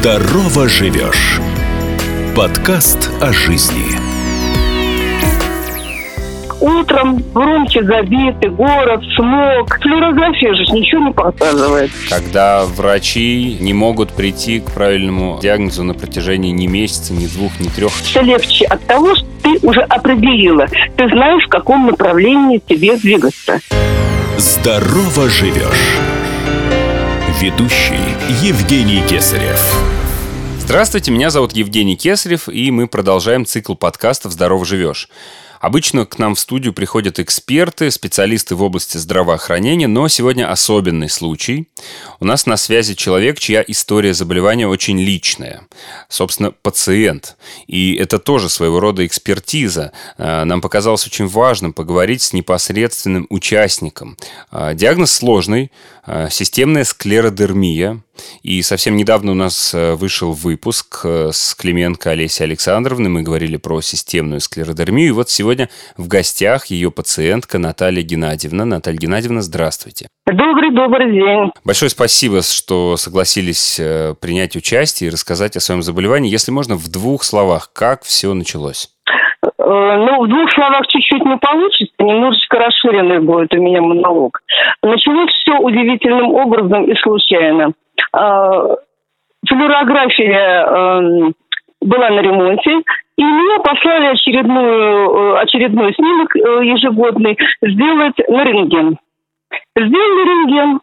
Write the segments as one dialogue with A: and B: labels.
A: Здорово живешь. Подкаст о жизни.
B: Утром громче забитый город, смог. Флюорография же ничего не показывает.
C: Когда врачи не могут прийти к правильному диагнозу на протяжении ни месяца, ни двух, ни трех.
B: Все легче от того, что ты уже определила. Ты знаешь, в каком направлении тебе двигаться.
A: Здорово живешь. Ведущий Евгений Кесарев.
C: Здравствуйте, меня зовут Евгений Кесарев, и мы продолжаем цикл подкастов «Здорово живешь». Обычно к нам в студию приходят эксперты, специалисты в области здравоохранения, но сегодня особенный случай. У нас на связи человек, чья история заболевания очень личная. Собственно, пациент. И это тоже своего рода экспертиза. А, нам показалось очень важным поговорить с непосредственным участником. А, диагноз сложный, а, системная склеродермия. И совсем недавно у нас э, вышел выпуск э, с Клименко Олесей Александровной. Мы говорили про системную склеродермию. И вот сегодня в гостях ее пациентка Наталья Геннадьевна. Наталья Геннадьевна, здравствуйте.
B: Добрый-добрый день.
C: Большое спасибо, что согласились э, принять участие и рассказать о своем заболевании. Если можно, в двух словах, как все началось?
B: Ну, в двух словах чуть-чуть не получится, немножечко расширенный будет у меня монолог. Началось все удивительным образом и случайно. Э, флюорография эм, была на ремонте, и мне послали очередную, э, очередной снимок э, ежегодный сделать на рентген. Сделали рентген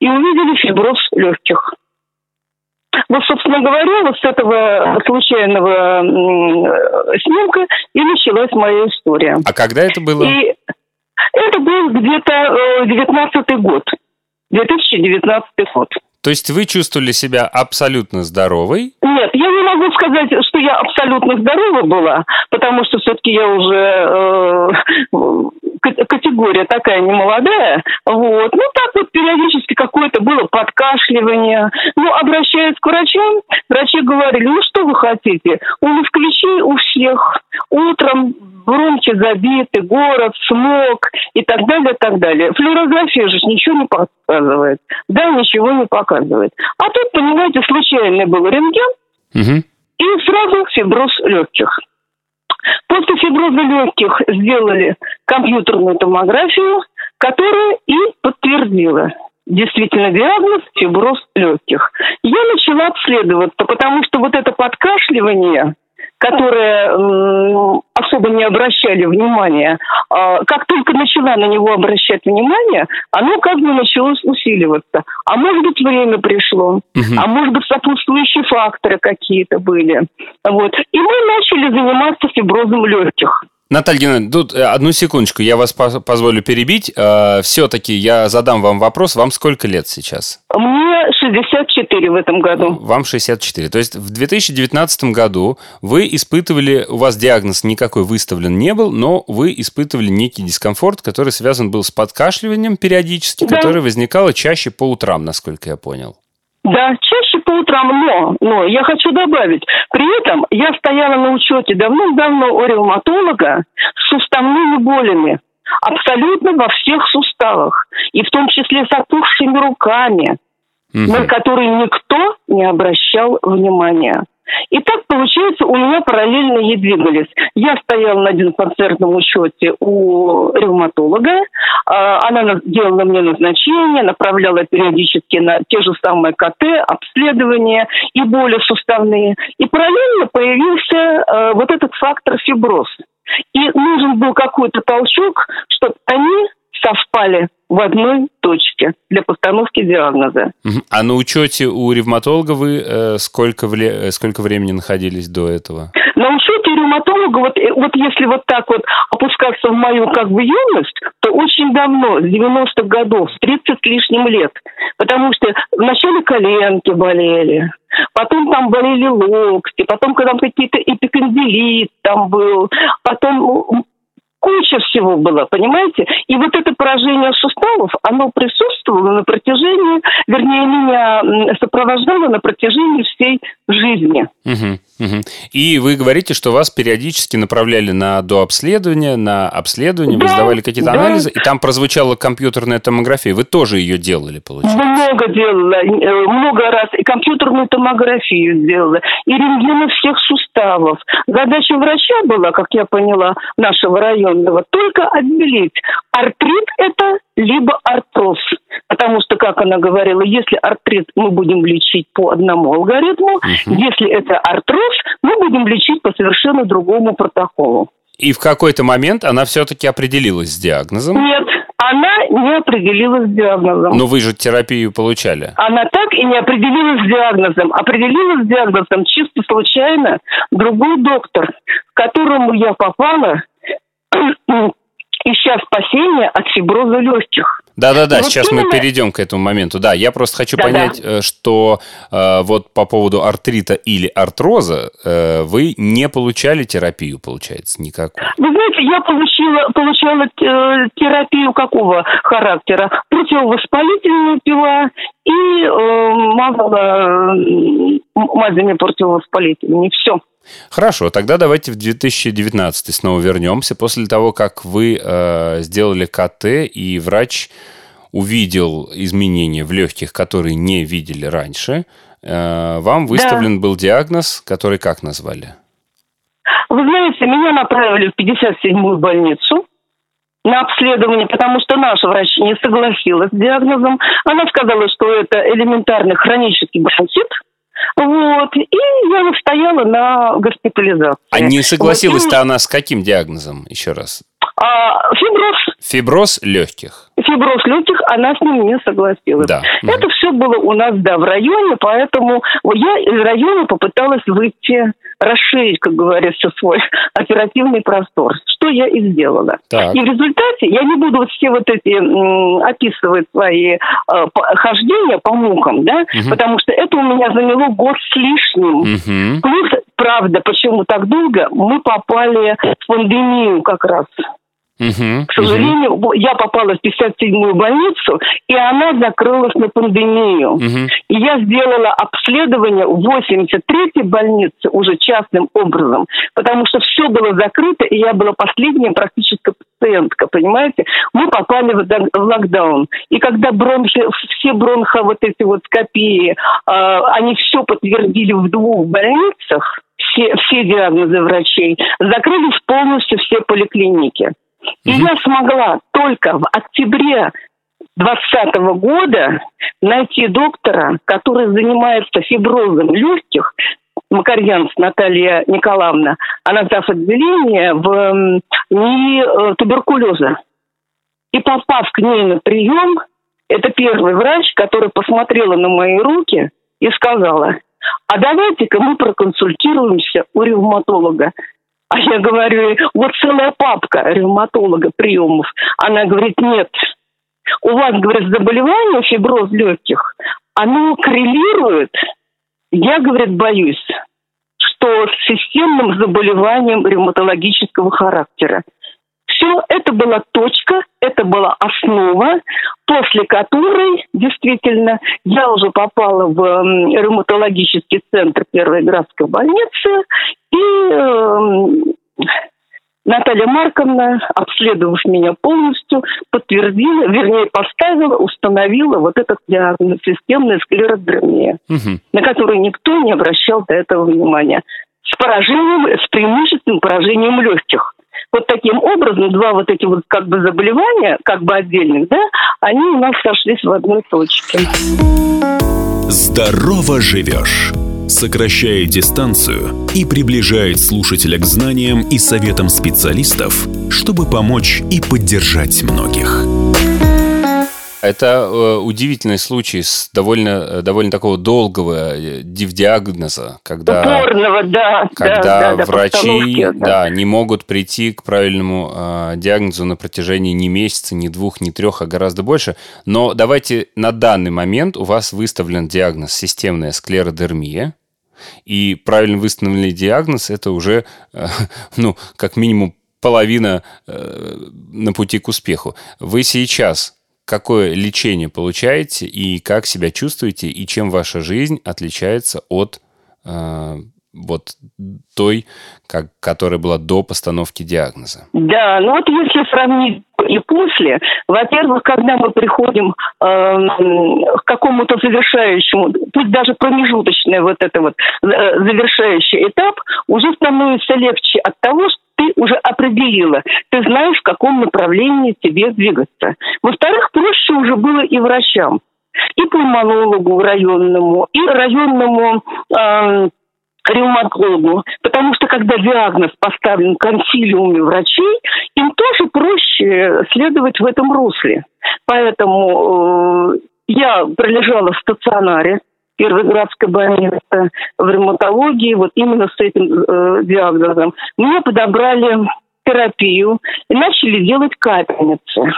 B: и увидели фиброз легких. Вот, собственно говоря, вот с этого случайного снимка и началась моя история.
C: А когда это было? И
B: это был где-то 19 год. 2019 год.
C: То есть вы чувствовали себя абсолютно здоровой?
B: Нет, я не могу сказать, что я абсолютно здорова была, потому что все-таки я уже э, категория такая немолодая. Вот. Ну, так вот периодически какое-то было подкашливание. Ну, обращаясь к врачам, врачи говорили, ну, что вы хотите? У москвичей у всех утром громче забитый город, смог и так далее, и так далее. Флюорография же ничего не показывает. Да, ничего не показывает. А тут, понимаете, случайный был рентген, угу. и сразу фиброз легких. После фиброза легких сделали компьютерную томографию, которая и подтвердила действительно диагноз фиброз легких. Я начала обследоваться, потому что вот это подкашливание – которые особо не обращали внимания, а, как только начала на него обращать внимание, оно как бы началось усиливаться. А может быть, время пришло, угу. а может быть, сопутствующие факторы какие-то были. Вот. И мы начали заниматься фиброзом легких.
C: Наталья Геннадьевна, тут э, одну секундочку, я вас позволю перебить. Э, Все-таки я задам вам вопрос. Вам сколько лет сейчас?
B: Мне 64 в этом году.
C: Вам 64. То есть в 2019 году вы испытывали, у вас диагноз никакой выставлен не был, но вы испытывали некий дискомфорт, который связан был с подкашливанием периодически, да. который возникало чаще по утрам, насколько я понял.
B: Да, чаще по утрам, но, но я хочу добавить, при этом я стояла на учете давным-давно у ревматолога с суставными болями, абсолютно во всех суставах, и в том числе с опухшими руками, угу. на которые никто не обращал внимания. И так, получается, у меня параллельно ей двигались. Я стояла на один концертном учете у ревматолога. А, она делала мне назначение, направляла периодически на те же самые КТ, обследования и боли суставные. И параллельно появился а, вот этот фактор фиброз. И нужен был какой-то толчок, чтобы они совпали в одной точке для постановки диагноза.
C: А на учете у ревматолога вы э, сколько, вле... Э, сколько времени находились до этого?
B: На учете ревматолога, вот, э, вот если вот так вот опускаться в мою как бы юность, то очень давно, с 90-х годов, с 30 с лишним лет. Потому что вначале коленки болели, потом там болели локти, потом когда там какие-то эпикондилит там был, потом куча всего было, понимаете? И вот это поражение суставов, оно присутствовало на протяжении, вернее, меня сопровождало на протяжении всей жизни. Угу.
C: Угу. И вы говорите, что вас периодически направляли на дообследование, на обследование, да, вы сдавали какие-то да. анализы, и там прозвучала компьютерная томография. Вы тоже ее делали, получается?
B: Много делала, э, много раз. И компьютерную томографию сделала, и рентгены всех суставов. Задача врача была, как я поняла, нашего районного, только отделить, артрит это либо артроз. Потому что, как она говорила, если артрит мы будем лечить по одному алгоритму, угу. если это артроз, мы будем лечить по совершенно другому протоколу.
C: И в какой-то момент она все-таки определилась с диагнозом?
B: Нет, она не определилась с диагнозом.
C: Но вы же терапию получали.
B: Она так и не определилась с диагнозом. Определилась с диагнозом чисто случайно другой доктор, к которому я попала ища спасения от фиброза легких.
C: Да-да-да, сейчас именно... мы перейдем к этому моменту. Да, я просто хочу понять, э, что э, вот по поводу артрита или артроза э, вы не получали терапию, получается, никакую.
B: Вы знаете, я получила, получала терапию какого характера? Противовоспалительную пила и э, мазала мазями противовоспалительными. Все.
C: Хорошо, тогда давайте в 2019 снова вернемся. После того, как вы э, сделали КТ, и врач увидел изменения в легких, которые не видели раньше, э, вам выставлен да. был диагноз, который как назвали?
B: Вы знаете, меня направили в 57-ю больницу на обследование, потому что наша врач не согласилась с диагнозом. Она сказала, что это элементарный хронический бронхит – вот. И я настояла на госпитализации.
C: А не согласилась-то вот. она с каким диагнозом, еще раз?
B: А, фиброз.
C: Фиброз легких.
B: Фиброз легких, она с ним не согласилась. Да. Это все было у нас, да, в районе, поэтому я из района попыталась выйти, расширить, как говорится, свой оперативный простор. Что я и сделала. Так. И в результате, я не буду вот все вот эти м, описывать свои э, хождения по мукам, да, угу. потому что это у меня заняло год с лишним. Угу. Плюс, правда, почему так долго, мы попали в пандемию как раз. Угу, К сожалению, угу. я попала в 57-ю больницу, и она закрылась на пандемию. Угу. И я сделала обследование в 83-й больнице уже частным образом, потому что все было закрыто, и я была последняя практически пациентка, понимаете? Мы попали в локдаун. И когда бронхи, все бронхо вот эти вот скопии, э, они все подтвердили в двух больницах, все, все диагнозы врачей, закрылись полностью все поликлиники. И угу. я смогла только в октябре 2020 года найти доктора, который занимается фиброзом легких, Макарьянц Наталья Николаевна, она зав. отделение в НИИ э, туберкулеза. И попав к ней на прием, это первый врач, который посмотрела на мои руки и сказала, а давайте-ка мы проконсультируемся у ревматолога. А я говорю, вот целая папка ревматолога приемов. Она говорит, нет, у вас, говорит, заболевание фиброз легких, оно коррелирует, я, говорит, боюсь, что с системным заболеванием ревматологического характера. Все, это была точка, это была основа, после которой действительно я уже попала в ревматологический центр Первой городской больницы, и э, Наталья Марковна, обследовав меня полностью, подтвердила, вернее, поставила, установила вот этот диагноз системная склеродермия, угу. на который никто не обращал до этого внимания. С поражением, с преимущественным поражением легких вот таким образом два вот эти вот как бы заболевания, как бы отдельных, да, они у нас сошлись в одной точке.
A: Здорово живешь сокращает дистанцию и приближает слушателя к знаниям и советам специалистов, чтобы помочь и поддержать многих.
C: Это э, удивительный случай с довольно, э, довольно такого долгого э, диагноза, когда,
B: Упорного, да,
C: когда
B: да, да,
C: врачи да. Да, не могут прийти к правильному э, диагнозу на протяжении не месяца, не двух, не трех, а гораздо больше. Но давайте на данный момент у вас выставлен диагноз системная склеродермия. И правильно выставленный диагноз – это уже, э, ну, как минимум половина э, на пути к успеху. Вы сейчас какое лечение получаете и как себя чувствуете, и чем ваша жизнь отличается от э, вот той, как, которая была до постановки диагноза?
B: Да, ну вот если сравнить и после, во-первых, когда мы приходим э, к какому-то завершающему, пусть даже промежуточный вот это вот э, завершающий этап, уже становится легче от того, что ты уже определила, ты знаешь, в каком направлении тебе двигаться. Во-вторых, проще уже было и врачам, и пульмонологу районному, и районному э, ревматологу, потому что когда диагноз поставлен консилиуме врачей, им тоже проще следовать в этом русле. Поэтому э, я пролежала в стационаре, Первоградской больницы в ревматологии, вот именно с этим э, диагнозом. Мне подобрали терапию и начали делать капельницы.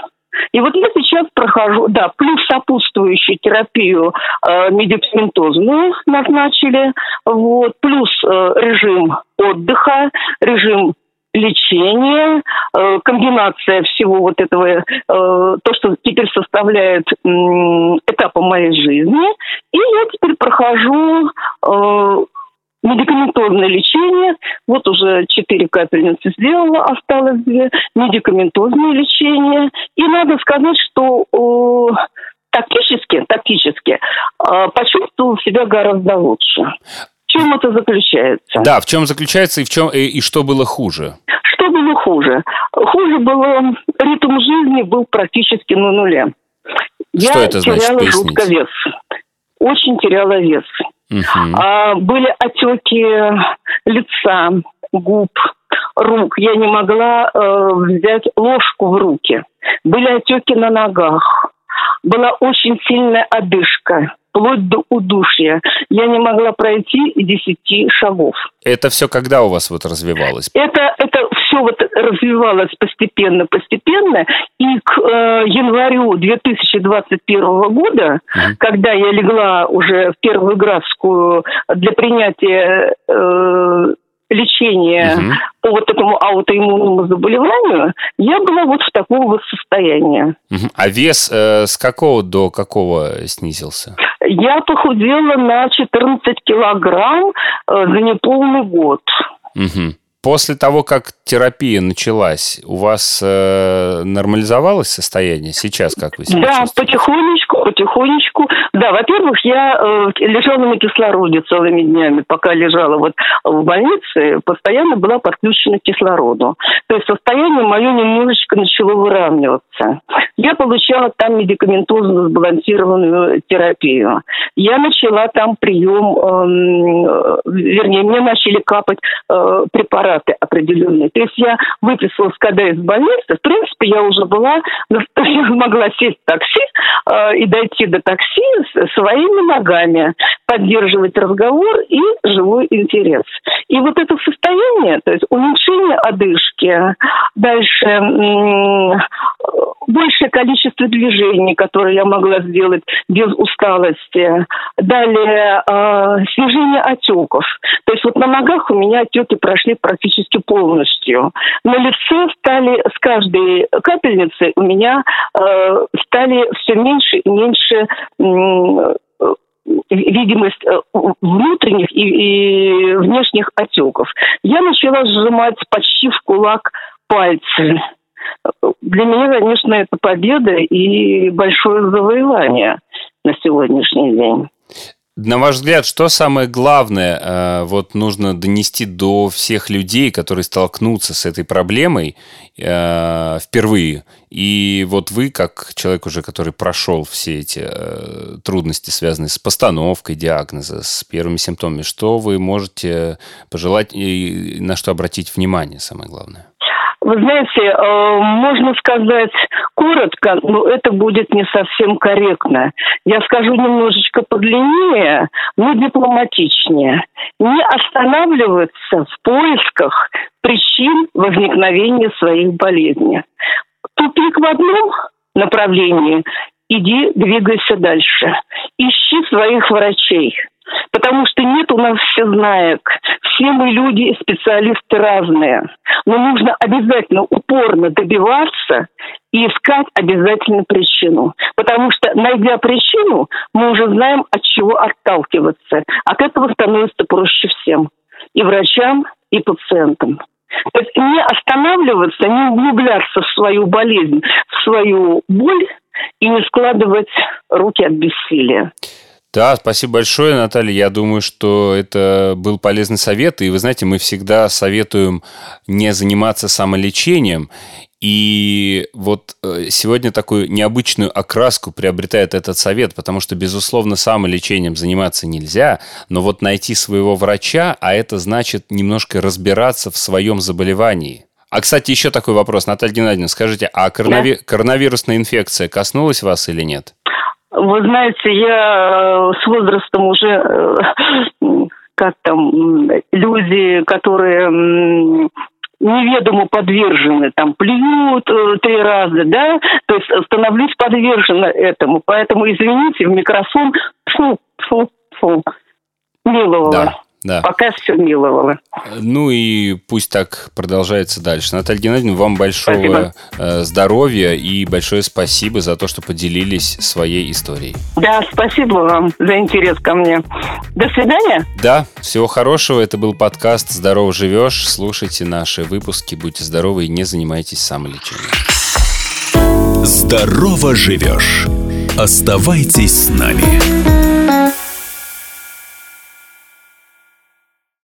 B: И вот я сейчас прохожу, да, плюс сопутствующую терапию э, медикаментозную назначили, вот, плюс э, режим отдыха, режим лечения, э, комбинация всего вот этого, э, то, что теперь составляет э, этапом моей жизни. И я теперь прохожу э, Медикаментозное лечение, вот уже четыре капельницы сделала, осталось две. Медикаментозное лечение. И надо сказать, что тактически, тактически почувствовал себя гораздо лучше. В чем это заключается?
C: Да, в чем заключается и в чем и, и что было хуже?
B: Что было хуже? Хуже было ритм жизни был практически на нуле.
C: Что
B: Я
C: это значит?
B: теряла
C: Поясните.
B: жутко вес. Очень теряла вес.
C: Мгм.
B: А, были отеки лица, губ, рук. Я не могла э, взять ложку в руки. Были отеки на ногах. Была очень сильная одышка, вплоть до удушья. Я не могла пройти и десяти шагов.
C: Это все когда у вас вот развивалось?
B: Это, это все вот развивалось постепенно, постепенно. И к э, январю 2021 года,
C: Мгм.
B: когда я легла уже в первую градскую для принятия э, лечения
C: Мгм.
B: по вот этому аутоиммунному заболеванию, я была вот в таком вот состоянии.
C: Мгм. А вес э, с какого до какого снизился?
B: Я похудела на 14 килограмм э, за неполный год.
C: Мгм. После того, как терапия началась, у вас э, нормализовалось состояние? Сейчас как вы себя
B: Да, потихонечку, потихонечку. Да, во-первых, я э, лежала на кислороде целыми днями, пока лежала вот в больнице, постоянно была подключена к кислороду. То есть состояние мое немножечко начало выравниваться. Я получала там медикаментозно сбалансированную терапию. Я начала там прием, эм, э, вернее, мне начали капать э, препараты определенные. То есть я выписалась, когда из больницы, в принципе, я уже была, я могла сесть в такси э, и дойти до такси своими ногами, поддерживать разговор и живой интерес. И вот это состояние, то есть уменьшение одышки, дальше большее количество движений, которые я могла сделать без усталости, далее э, снижение отеков. То есть вот на ногах у меня отеки прошли практически полностью. На лице стали с каждой капельницей у меня э, стали все меньше и меньше э, видимость э, внутренних и, и внешних отеков. Я начала сжимать почти в кулак пальцы. Для меня, конечно, это победа и большое завоевание на сегодняшний день.
C: На ваш взгляд, что самое главное э, вот нужно донести до всех людей, которые столкнутся с этой проблемой э, впервые? И вот вы, как человек уже, который прошел все эти э, трудности, связанные с постановкой диагноза, с первыми симптомами, что вы можете пожелать и на что обратить внимание, самое главное?
B: Вы знаете, э, можно сказать коротко, но это будет не совсем корректно. Я скажу немножечко подлиннее, но дипломатичнее. Не останавливаться в поисках причин возникновения своих болезней. Тупик в одном направлении, иди, двигайся дальше. Ищи своих врачей. Потому что нет у нас всезнаек. Все мы люди и специалисты разные. Но нужно обязательно упорно добиваться и искать обязательно причину. Потому что, найдя причину, мы уже знаем, от чего отталкиваться. От этого становится проще всем. и врачам, и пациентам. То есть не останавливаться, не углубляться в свою болезнь, в свою боль и не складывать руки от бессилия.
C: Да, спасибо большое, Наталья. Я думаю, что это был полезный совет. И вы знаете, мы всегда советуем не заниматься самолечением. И вот э, сегодня такую необычную окраску приобретает этот совет, потому что, безусловно, самолечением заниматься нельзя, но вот найти своего врача, а это значит немножко разбираться в своем заболевании. А, кстати, еще такой вопрос, Наталья Геннадьевна, скажите, а коронави... да. коронавирусная инфекция коснулась вас или нет?
B: Вы знаете, я э, с возрастом уже э, как там люди, которые неведомо подвержены, там, плюют э, три раза, да, то есть становлюсь подвержена этому. Поэтому, извините, в микрофон, фу, фу, фу, милого. Да. Да. Пока все миловало.
C: Ну и пусть так продолжается дальше. Наталья Геннадьевна, вам большого спасибо. Э, здоровья и большое спасибо за то, что поделились своей историей.
B: Да, спасибо вам за интерес ко мне. До свидания.
C: Да, всего хорошего. Это был подкаст «Здорово живешь». Слушайте наши выпуски, будьте здоровы и не занимайтесь самолечением.
A: Здорово живешь. Оставайтесь с нами.